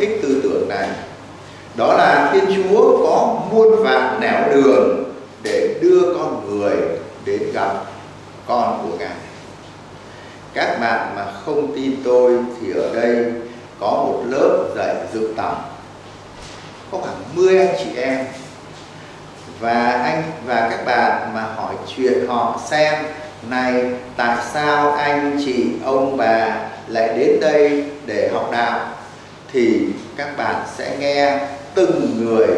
Thích tư tưởng này. Đó là Thiên Chúa có muôn vạn nẻo đường để đưa con người đến gặp con của Ngài. Các bạn mà không tin tôi thì ở đây có một lớp dạy dự tầm có khoảng 10 anh chị em và anh và các bạn mà hỏi chuyện họ xem này, tại sao anh chị, ông bà lại đến đây để học đạo thì các bạn sẽ nghe từng người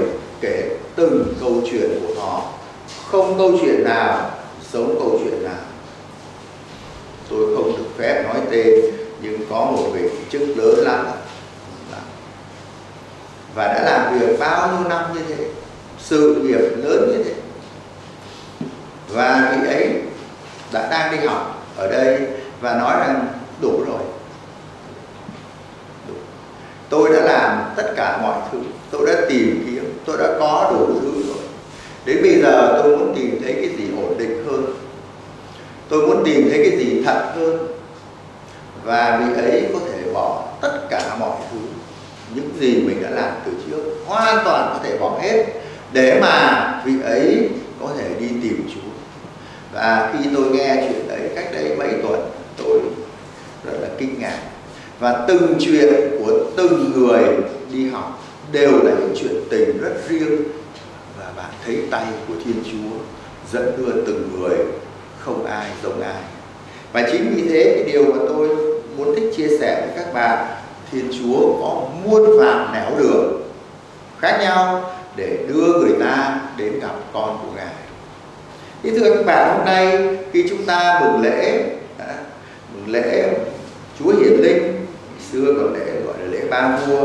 kể từng câu chuyện của họ không câu chuyện nào giống câu chuyện nào. Tôi không được phép nói tên, nhưng có một vị chức lớn lắm. Và đã làm việc bao nhiêu năm như thế, sự nghiệp lớn như thế. Và vị ấy đã đang đi học ở đây và nói rằng, đủ rồi tôi đã làm tất cả mọi thứ. Tôi đã tìm kiếm. Tôi đã có đủ thứ rồi. Đến bây giờ tôi muốn tìm thấy cái gì ổn định hơn. Tôi muốn tìm thấy cái gì thật hơn. Và vị ấy có thể bỏ tất cả mọi thứ. Những gì mình đã làm từ trước hoàn toàn có thể bỏ hết. Để mà vị ấy có thể đi tìm Chúa. Và khi tôi nghe chuyện đấy cách đây mấy tuần, tôi rất là kinh ngạc. Và từng chuyện của từng người đi học đều là những chuyện tình rất riêng. Và bạn thấy tay của Thiên Chúa dẫn đưa từng người, không ai giống ai. Và chính vì thế, cái điều mà tôi muốn thích chia sẻ với các bạn, Thiên Chúa có muôn vàn nẻo đường khác nhau để đưa người ta đến gặp con của Ngài. Thì thưa các bạn, hôm nay khi chúng ta mừng lễ mừng lễ Chúa Hiển Linh xưa còn lễ ba vua,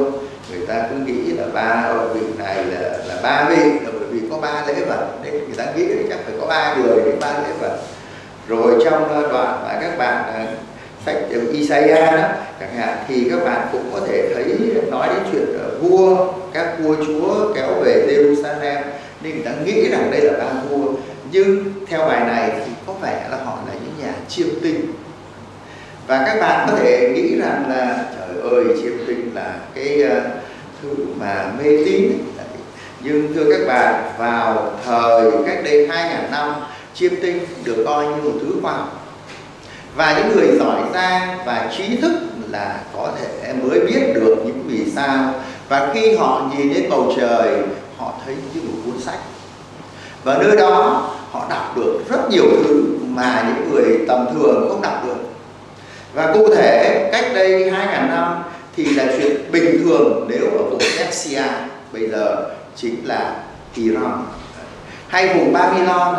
người ta cứ nghĩ là ba vị này là là ba vị, là bởi vì có ba lễ vật. Nên người ta nghĩ chắc phải có ba người để ba lễ vật. Rồi trong ờ, đoạn mà các bạn ờ, sách ờ, Isaiah đó, chẳng hạn, thì các bạn cũng có thể thấy nói đến chuyện vua, các vua chúa kéo về Jerusalem. Nên người ta nghĩ rằng đây là ba vua. Nhưng theo bài này thì có vẻ là họ là những nhà chiêm tinh. Và các bạn có thể nghĩ rằng là, trời ơi, chiêm tinh là cái ờ, thứ mà mê tín nhưng thưa các bạn, vào thời cách đây 2.000 năm, chiêm tinh được coi như một thứ khoa học. Và những người giỏi giang và trí thức là có thể mới biết được những vì sao. Và khi họ nhìn lên bầu trời, họ thấy như một cuốn sách. Và nơi đó, họ đọc được rất nhiều thứ mà những người tầm thường không đọc được. Và cụ thể, cách đây 2.000 năm thì là chuyện bình thường nếu ở vùng Persia bây giờ chính là Iran. Hay vùng Babylon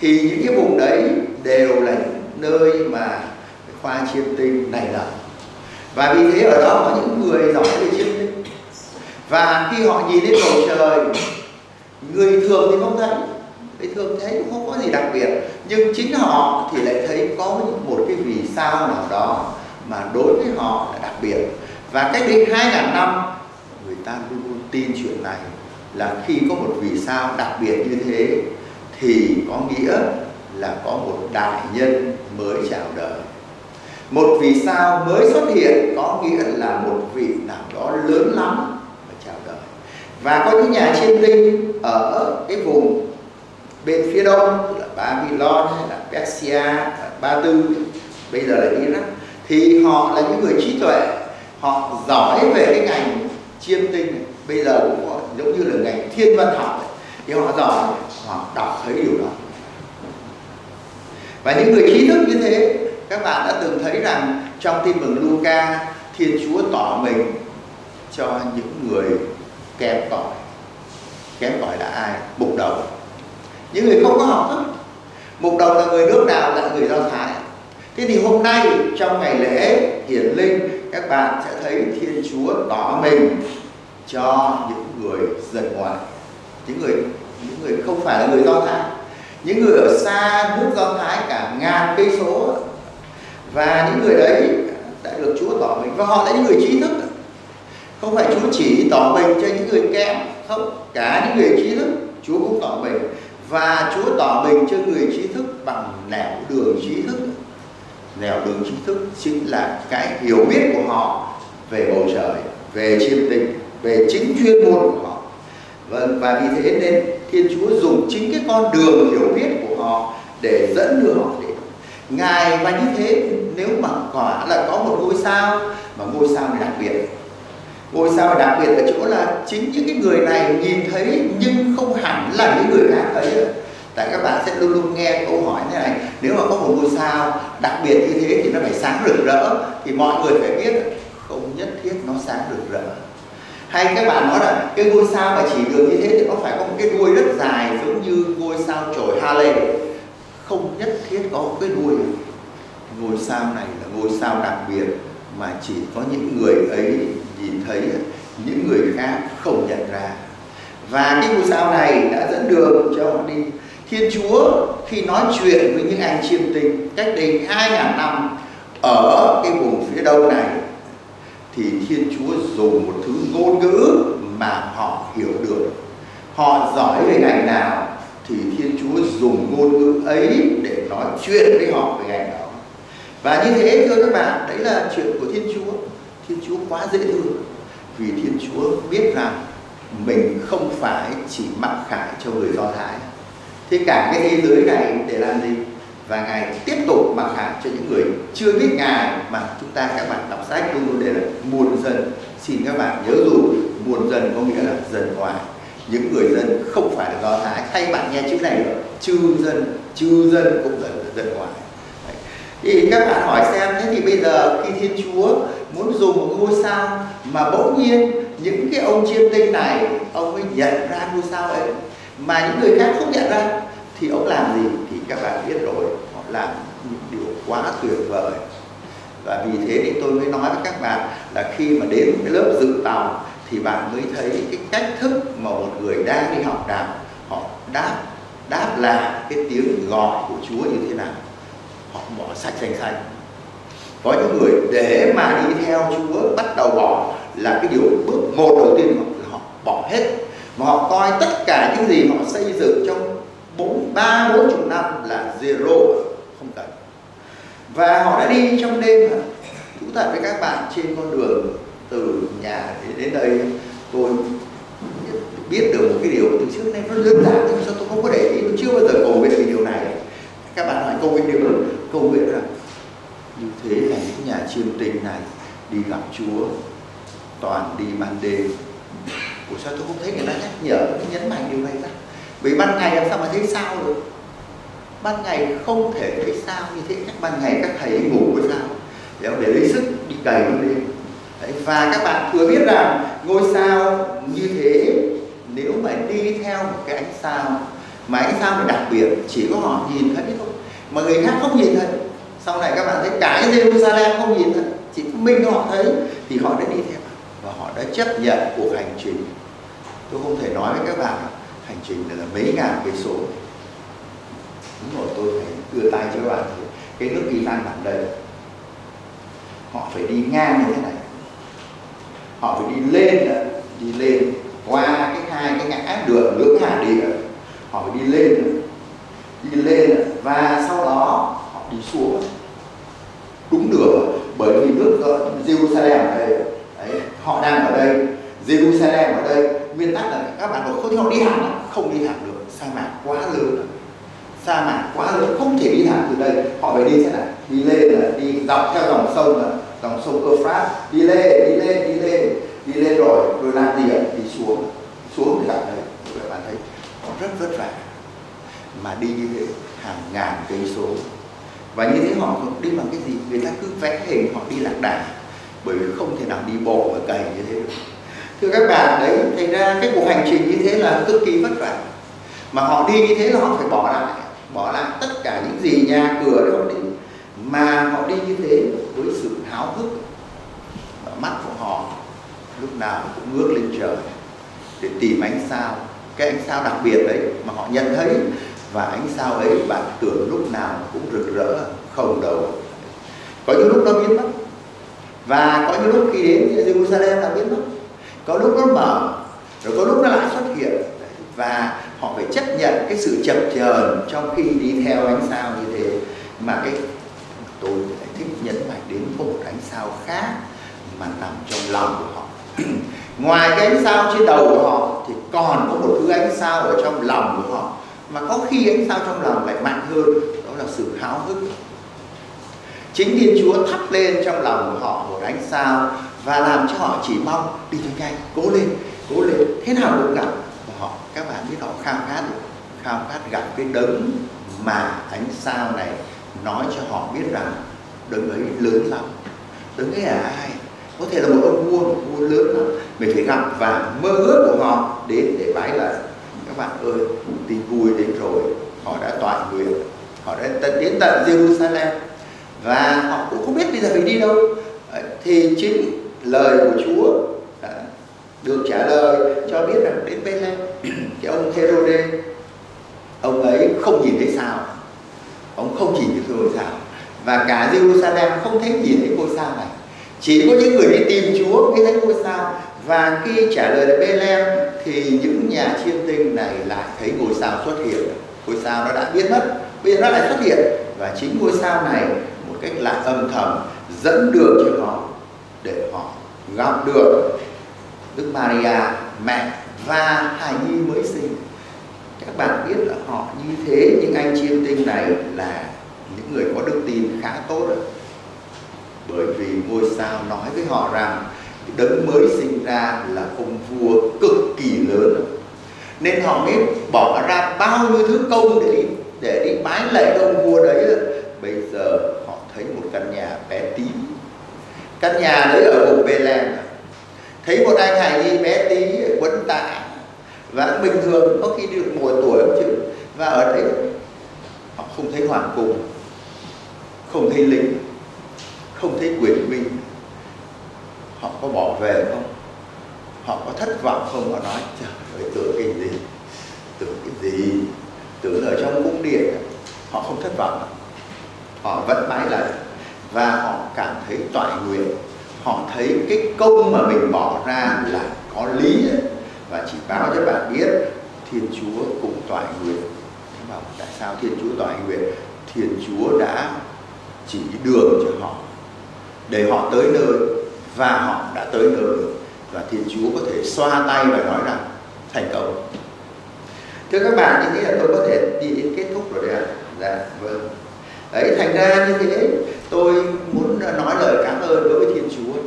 thì những cái vùng đấy đều là nơi mà khoa chiêm tinh này nở và vì thế ở đó có những người giỏi về chiêm tinh. Và khi họ nhìn lên bầu trời, người thường thì không thấy. Người thường thấy cũng không có gì đặc biệt. Nhưng chính họ thì lại thấy có một cái vì sao nào đó mà đối với họ biệt. Và cách đây hai ngàn năm, người ta luôn luôn tin chuyện này, là khi có một vì sao đặc biệt như thế, thì có nghĩa là có một đại nhân mới chào đời. Một vì sao mới xuất hiện có nghĩa là một vị nào đó lớn lắm mà chào đời. Và có những nhà chiêm tinh ở cái vùng bên phía đông, là Babylon hay là Persia, Ba Tư, bây giờ là Iraq thì họ là những người trí tuệ. Họ giỏi về cái ngành chiêm tinh bây giờ cũng có, giống như là ngành thiên văn học thì họ giỏi, họ đọc thấy điều đó. Và những người trí thức như thế, các bạn đã từng thấy rằng trong tin mừng Luca, Thiên Chúa tỏ mình cho những người kém cỏi. Kém cỏi là ai? Mục đầu. Những người không có học thức. Mục đầu là người nước nào? Là người do thái thế thì hôm nay, trong ngày lễ hiển linh, các bạn sẽ thấy thiên chúa tỏ mình cho những người dân ngoài. Những người những người không phải là người do thái. Những người ở xa nước do thái cả ngàn cây số. Và những người đấy đã được chúa tỏ mình. Và họ là những người trí thức. Không phải chúa chỉ tỏ mình cho những người kém. Không, cả những người trí thức, chúa cũng tỏ mình. Và chúa tỏ mình cho người trí thức bằng nẻo đường trí thức nẻo đường trí thức chính là cái hiểu biết của họ về bầu trời, về chiêm tinh về chính chuyên môn của họ. Vâng và vì thế nên thiên chúa dùng chính cái con đường hiểu biết của họ để dẫn đưa họ đến. Ngài, và như thế, nếu mà quả là có một ngôi sao, mà ngôi sao này đặc biệt. Ngôi sao đặc biệt ở chỗ là chính những cái người này nhìn thấy nhưng không hẳn là những người khác thấy tại các bạn sẽ luôn luôn nghe câu hỏi thế này, nếu mà có một ngôi sao đặc biệt như thế thì nó phải sáng rực rỡ, thì mọi người phải biết không nhất thiết nó sáng rực rỡ. Hay các bạn nói là cái ngôi sao mà chỉ đường như thế thì nó phải có một cái đuôi rất dài giống như ngôi sao chổi Halley không nhất thiết có một cái đuôi. Ngôi sao này là ngôi sao đặc biệt mà chỉ có những người ấy nhìn thấy, những người khác không nhận ra. Và cái ngôi sao này đã dẫn đường cho họ đi thiên chúa khi nói chuyện với những anh chiêm tinh cách đây hai ngàn năm ở cái vùng phía đông này, thì thiên chúa dùng một thứ ngôn ngữ mà họ hiểu được. Họ giỏi về ngành nào thì thiên chúa dùng ngôn ngữ ấy để nói chuyện với họ về ngành đó. Và như thế, thưa các bạn, đấy là chuyện của thiên chúa. Thiên chúa quá dễ thương, vì thiên chúa biết rằng mình không phải chỉ mặc khải cho người do thái thế cả cái thế giới này để làm gì? Và ngài tiếp tục mặc khảm cho những người chưa biết ngài mà chúng ta các bạn đọc sách luôn luôn để là muôn dân xin các bạn nhớ dù muôn dân có nghĩa là dân ngoài những người dân không phải là do thái. Thay bạn nghe chữ này nữa chư dân chư dân cũng là dân ngoài thì các bạn hỏi xem, thế thì bây giờ khi thiên chúa muốn dùng một ngôi sao mà bỗng nhiên những cái ông chiêm tinh này, ông ấy nhận ra ngôi sao ấy mà những người khác không nhận ra thì ông làm gì thì các bạn biết rồi họ làm những điều quá tuyệt vời. Và vì thế thì tôi mới nói với các bạn là khi mà đến cái lớp dự tàu thì bạn mới thấy cái cách thức mà một người đang đi học đạo họ đáp đáp là cái tiếng gọi của Chúa như thế nào. Họ bỏ sạch xanh xanh có những người để mà đi theo Chúa bắt đầu bỏ là cái điều bước một đầu tiên họ, họ bỏ hết mà họ coi tất cả những gì họ xây dựng trong bốn, ba, bốn chục năm là zero, không cần. Và họ đã đi trong đêm thú thật với các bạn, trên con đường từ nhà đến đây, tôi biết được một cái điều từ trước nay nó đơn giản nhưng sao tôi không có để ý? Tôi chưa bao giờ cầu nguyện về điều này. Các bạn hỏi cầu nguyện điều đó cầu nguyện rằng như thế là những nhà chiêm tinh này đi gặp Chúa toàn đi ban đêm. Ủa sao tôi không thấy người ta nhắc nhở nhấn mạnh điều này ra Vì ban ngày làm sao mà thấy sao được? Ban ngày không thể thấy sao như thế Các ban ngày các thầy ngủ với sao? Để, để lấy sức đi cày ban đêm Đấy, Và các bạn thừa biết rằng Ngôi sao như thế Nếu mà đi theo một cái ánh sao Mà ánh sao này đặc biệt Chỉ có họ nhìn thấy thôi Mà người khác không nhìn thấy. Sau này các bạn thấy cả cái Jerusalem không nhìn thấy Chỉ có mình họ thấy Thì họ đã đi theo họ đã chấp nhận cuộc hành trình. Tôi không thể nói với các bạn hành trình là mấy ngàn cây số. Đúng rồi, tôi phải đưa tay cho các bạn thấy cái nước kỳ lan đây. Họ phải đi ngang như thế này. Họ phải đi lên đi lên qua cái hai cái ngã đường lưỡng hà địa họ phải đi lên đi lên và sau đó họ đi xuống. Đúng đường bởi vì nước Jerusalem đây họ đang ở đây, Jerusalem ở đây. Nguyên tắc là các bạn nói không thì họ đi thẳng không đi thẳng được, sa mạc quá lớn sa mạc quá lớn, không thể đi thẳng từ đây. Họ phải đi thế này đi lên là đi dọc theo dòng sông là dòng sông Euphrates. Đi lên đi lên đi lên. Đi lên rồi rồi làm gì ạ? Đi xuống. Xuống thì gặp đây. Các bạn thấy, họ rất vất vả. Mà đi như thế, hàng ngàn cây số. Và như thế họ đi bằng cái gì. Người ta cứ vẽ hình, họ đi lạc đà bởi vì không thể nào đi bộ và cày như thế được. Thưa các bạn, đấy, thành ra cái cuộc hành trình như thế là cực kỳ vất vả. Mà họ đi như thế là họ phải bỏ lại bỏ lại tất cả những gì nhà cửa để họ đi mà họ đi như thế với sự háo hức và mắt của họ lúc nào cũng ngước lên trời để tìm ánh sao, cái ánh sao đặc biệt đấy mà họ nhận thấy. Và ánh sao ấy bạn tưởng lúc nào cũng rực rỡ, không đầu. Có những lúc nó biến mất và có những lúc khi đến Jerusalem là biến mất có lúc nó mở, rồi có lúc nó lại xuất hiện. Và họ phải chấp nhận cái sự chập chờn trong khi đi theo ánh sao như thế, mà cái tôi lại thích nhấn mạnh đến một ánh sao khác mà nằm trong lòng của họ. Ngoài cái ánh sao trên đầu của họ, thì còn có một thứ ánh sao ở trong lòng của họ. Mà có khi ánh sao trong lòng lại mạnh hơn, đó là sự háo hức chính thiên chúa thắp lên trong lòng của họ một ánh sao và làm cho họ chỉ mong đi cho nhanh cố lên cố lên. Thế nào cũng gặp? Và họ, các bạn biết họ khao khát khao khát gặp cái đấng mà ánh sao này nói cho họ biết rằng đấng ấy lớn lắm. Đấng ấy là ai? Có thể là một ông vua, một vua lớn lắm. Mình phải gặp và mơ ước của họ đến để bái lại các bạn ơi, tin vui đến rồi. Họ đã toàn nguyện. Họ đã tận đến tận Jerusalem và họ cũng không biết bây giờ phải đi đâu. Thì chính lời của Chúa đã được trả lời cho biết rằng đến Bethlehem, cái ông Herode, ông ấy không nhìn thấy sao. Ông không nhìn thấy ngôi sao. Và cả Jerusalem không thấy nhìn thấy ngôi sao này. Chỉ có những người đi tìm Chúa mới thấy ngôi sao. Và khi trả lời là Bethlehem, thì những nhà chiêm tinh này lại thấy ngôi sao xuất hiện. Ngôi sao nó đã biến mất, bây giờ nó lại xuất hiện. Và chính ngôi sao này một cách là âm thầm dẫn đường cho họ để họ gặp được. Đức Maria, mẹ và hài nhi mới sinh. Các bạn biết là họ như thế những anh chiêm tinh này là những người có đức tin khá tốt rồi bởi vì ngôi sao nói với họ rằng đấng mới sinh ra là ông vua cực kỳ lớn nên họ mới bỏ ra bao nhiêu thứ công để đi để đi bái lễ ông vua đấy bây giờ thấy một căn nhà bé tí căn nhà đấy ở vùng Bethlehem à? thấy một anh hài nhi bé tí quấn tạ. Và bình thường, có khi được mùa tuổi không chứ? Và ở đấy, họ không thấy hoàng cung, không thấy lính, không thấy quyền binh. Họ có bỏ về không? Họ có thất vọng không? Họ nói, trời ơi, tưởng cái gì? Tưởng cái gì? Tưởng ở trong cung điện. Họ không thất vọng họ vẫn mãi là và họ cảm thấy toại nguyện. Họ thấy cái công mà mình bỏ ra là có lý. Và chỉ báo cho bạn biết, thiên chúa cũng toại nguyện. Bảo, tại sao thiên chúa toại nguyện? Thiên chúa đã chỉ đường cho họ. Để họ tới nơi và họ đã tới nơi. Và thiên chúa có thể xoa tay và nói rằng, thành công. Thưa các bạn như thế là tôi có thể đi đến kết thúc rồi đấy ạ. Dạ vâng đấy, thành ra như thế, tôi muốn nói lời cảm ơn đối với thiên chúa.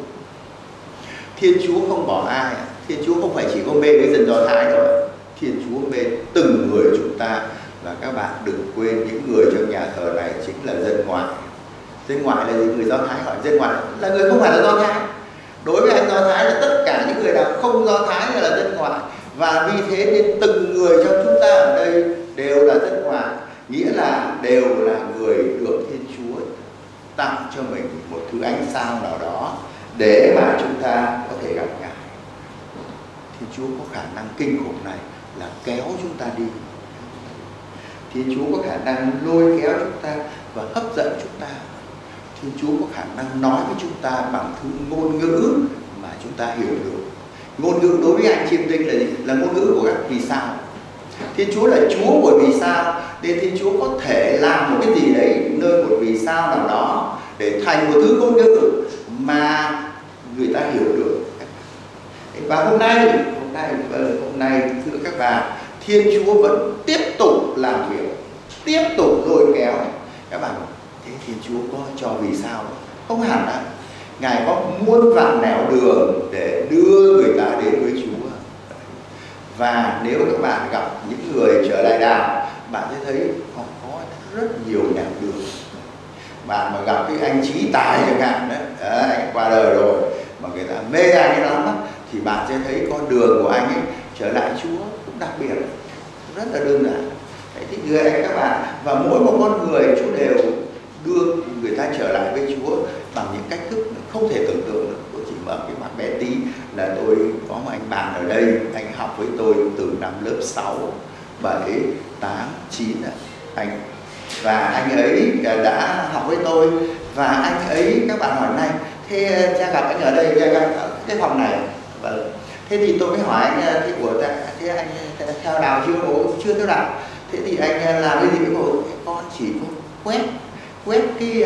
Thiên chúa không bỏ ai, thiên chúa không phải chỉ có mê cái dân do thái đâu thiên chúa mê từng người chúng ta và các bạn đừng quên những người trong nhà thờ này chính là dân ngoại. Dân ngoại là người do thái hỏi, dân ngoại, là người không phải là do thái? Đối với anh do thái là tất cả những người nào không do thái là dân ngoại. Và vì thế nên từng người trong chúng ta ở đây đều là dân ngoại nghĩa là đều là người được thiên chúa tặng cho mình một thứ ánh sao nào đó để mà chúng ta có thể gặp ngài thiên chúa có khả năng kinh khủng này là kéo chúng ta đi thiên chúa có khả năng lôi kéo chúng ta và hấp dẫn chúng ta Thiên Chúa có khả năng nói với chúng ta bằng thứ ngôn ngữ mà chúng ta hiểu được. Ngôn ngữ đối với anh chiêm tinh là gì? Là ngôn ngữ của các vì sao. Thiên Chúa là Chúa của vì sao để Thiên Chúa có thể làm một cái gì đấy nơi một vì sao nào đó để thành một thứ ngôn ngữ mà người ta hiểu được. Và hôm nay, hôm nay ờ, hôm nay thưa các bạn thiên chúa vẫn tiếp tục làm việc tiếp tục lôi kéo. Các bạn thế thiên chúa có cho vì sao không hẳn ạ. Ngài có muôn vạn nẻo đường để đưa người ta đến với chúa. Và nếu các bạn gặp những người trở lại đạo bạn sẽ thấy họ có rất nhiều nhạc đường. Bạn mà gặp cái anh trí tài chẳng hạn đấy, đấy qua đời rồi mà người ta mê anh ấy lắm thì bạn sẽ thấy con đường của anh ấy trở lại chúa cũng đặc biệt rất là đơn giản. Đấy, thì người anh các bạn và mỗi một con người Chúa đều đưa người ta trở lại với Chúa bằng những cách thức không thể tưởng tượng được. Tôi chỉ mở cái mặt bé tí là tôi có một anh bạn ở đây anh học với tôi từ năm lớp 6 7 8 9 anh, và anh ấy à, đã học với tôi. Và anh ấy, các bạn hỏi này, thế à, cha gặp anh ở đây, cha gặp ở cái phòng này? Và thế thì tôi mới hỏi anh à, thế của ta dạ, thế anh theo đạo chưa bố chưa theo đạo thế thì anh làm cái gì với cô? Con chỉ có quét quét cái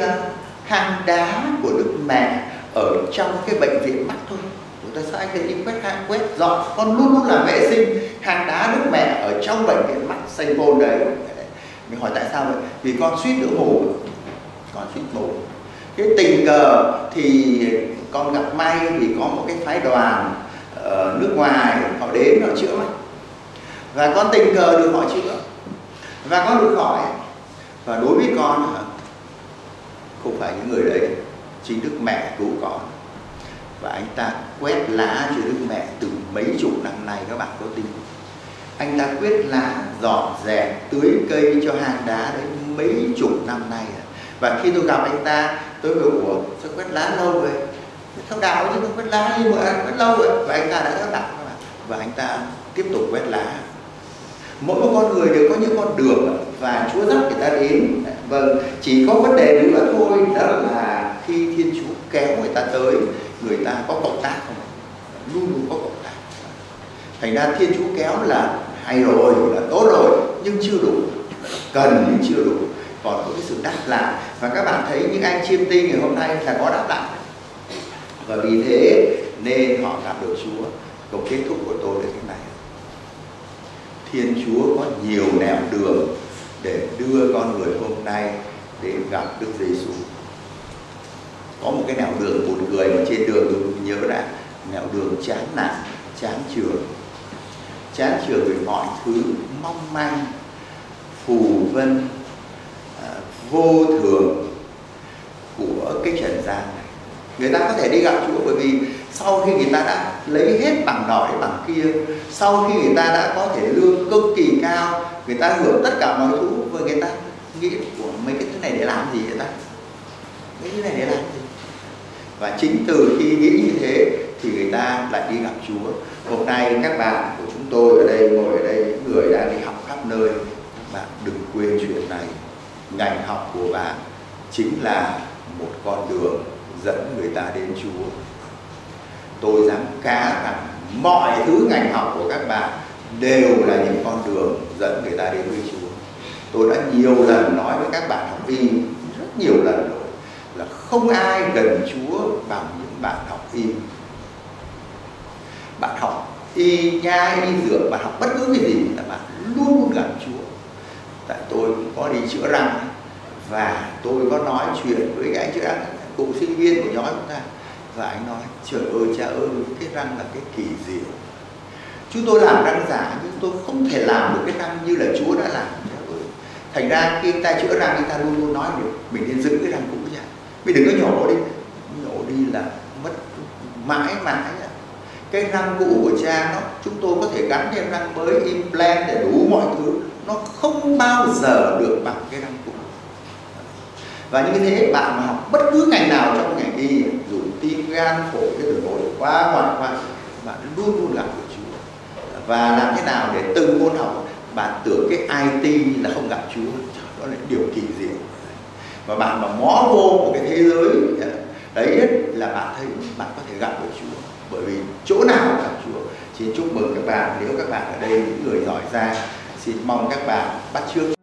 hang đá của đức mẹ ở trong cái bệnh viện mắt thôi tại sao anh lại đi quét hàng quét dọn. Con luôn luôn là vệ sinh hàng đá nước mẹ ở trong bệnh viện mắt xanh bồn đấy. Mình hỏi tại sao vậy? Vì con suýt nữa ngủ con suýt ngủ cái tình cờ thì con gặp may vì có một cái phái đoàn ở nước ngoài, họ đến họ chữa mắt. Và con tình cờ được họ chữa. Và con được khỏi và đối với con không phải những người đấy, chính đức mẹ cứu con và anh ta quét lá cho đức mẹ từ mấy chục năm nay, các bạn có tin anh ta quét lá, dọn dẹp, tưới cây cho hang đá đấy mấy chục năm nay và khi tôi gặp anh ta, tôi bảo, ủa, sao quét lá lâu vậy? Theo đạo chứ không quét lá như mà, quét lâu rồi. Và anh ta đã theo đạo các bạn. Và anh ta tiếp tục quét lá. Mỗi một con người đều có những con đường và Chúa dắt người ta đến. Vâng chỉ có vấn đề nữa thôi, đó là khi Thiên Chúa kéo người ta tới người ta có cộng tác không? Luôn luôn có cộng tác. Thành ra Thiên Chúa kéo là hay rồi, là tốt rồi, nhưng chưa đủ. Cần nhưng chưa đủ. Còn có cái sự đáp lại. Và các bạn thấy những anh chiêm tinh ngày hôm nay là có đáp lại. Và vì thế nên họ gặp được Chúa. Câu kết thúc của tôi là thế này. Thiên Chúa có nhiều nẻo đường để đưa con người hôm nay đến gặp Đức Giêsu. Có một cái nẻo đường một người mà trên đường tôi nhớ đã nẻo đường chán nản, chán trường. Chán trường về mọi thứ mong manh, phù vân, à, vô thường của cái trần gian này. Người ta có thể đi gặp Chúa bởi vì sau khi người ta đã lấy hết bằng nọ bằng kia sau khi người ta đã có thể lương cực kỳ cao người ta hưởng tất cả mọi thứ và người ta nghĩ của mấy cái thứ này để làm gì vậy ta mấy cái này để làm gì và chính từ khi nghĩ như thế thì người ta lại đi gặp Chúa. Hôm nay các bạn của chúng tôi ở đây, ngồi ở đây, những người đang đi học khắp nơi các bạn đừng quên chuyện này. Ngành học của bạn chính là một con đường dẫn người ta đến Chúa. Tôi dám cá rằng mọi thứ ngành học của các bạn đều là những con đường dẫn người ta đến với Chúa. Tôi đã nhiều lần nói với các bạn học viên, rất nhiều lần rồi không ai gần Chúa bằng những bạn học y. Bạn học y nhai y dược, bạn học bất cứ cái gì là bạn luôn luôn gần Chúa. Tại tôi cũng có đi chữa răng và tôi có nói chuyện với cái anh chữa răng cụ sinh viên của nhóm chúng ta và anh nói trời ơi cha ơi cái răng là cái kỳ diệu chúng tôi làm răng giả nhưng tôi không thể làm được cái răng như là chúa đã làm cha ơi thành ra khi ta chữa răng thì ta luôn luôn nói được mình nên giữ cái răng cũ mình đừng có nhổ đi. Nhổ đi là mất mãi mãi cái răng cũ của cha nó, chúng tôi có thể gắn thêm răng mới, implant để đủ mọi thứ. Nó không bao giờ được bằng cái răng cũ. Và như thế, bạn mà học bất cứ ngành nào trong ngành y, dù tim, gan, phổi, cái đường nội quá ngoại khoa bạn luôn luôn làm của Chúa. Và làm thế nào để từng môn học, bạn tưởng cái IT là không gặp Chúa đó là điều kỳ diệu và bạn mà mó vô một cái thế giới dạ, đấy là bạn thấy bạn có thể gặp được Chúa. Bởi vì chỗ nào gặp Chúa. Xin chúc mừng các bạn, nếu các bạn ở đây, những người giỏi giang, xin mong các bạn bắt chước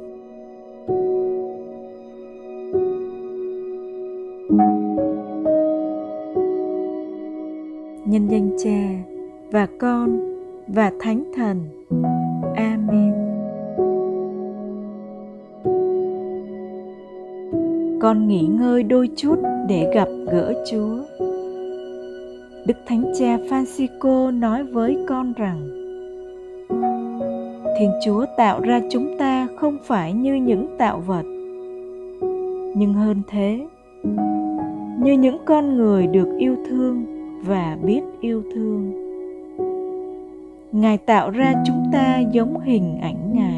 Và con và thánh thần. Amen. Con nghỉ ngơi đôi chút để gặp gỡ chúa. Đức thánh cha francisco nói với con rằng, thiên chúa tạo ra chúng ta không phải như những tạo vật, nhưng hơn thế, như những con người được yêu thương và biết yêu thương ngài tạo ra chúng ta giống hình ảnh ngài.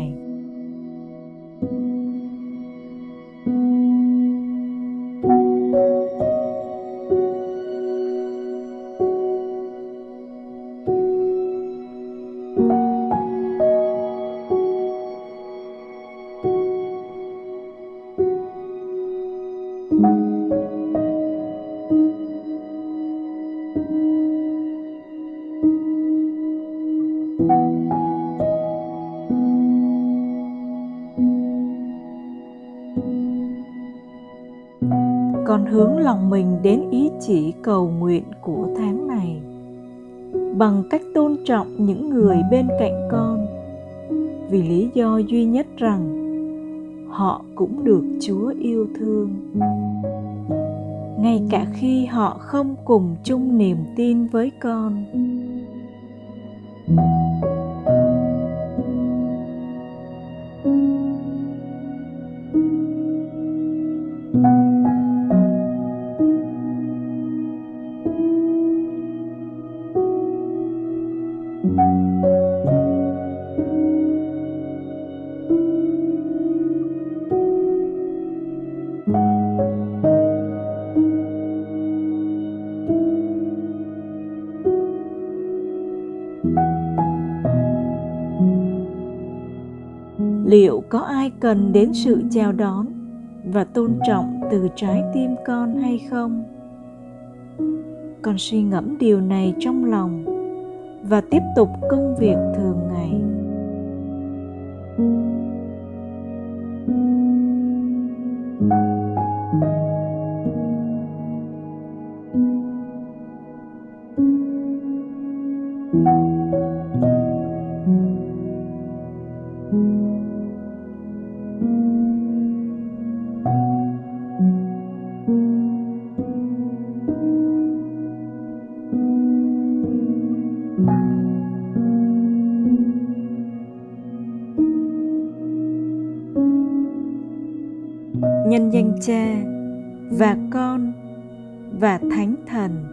Hướng lòng mình đến ý chỉ cầu nguyện của tháng này. Bằng cách tôn trọng những người bên cạnh con, vì lý do duy nhất rằng họ cũng được chúa yêu thương. Ngay cả khi họ không cùng chung niềm tin với con liệu có ai cần đến sự chào đón và tôn trọng từ trái tim con hay không? Con suy ngẫm điều này trong lòng và tiếp tục công việc thường ngày. thank you cha và con và thánh thần.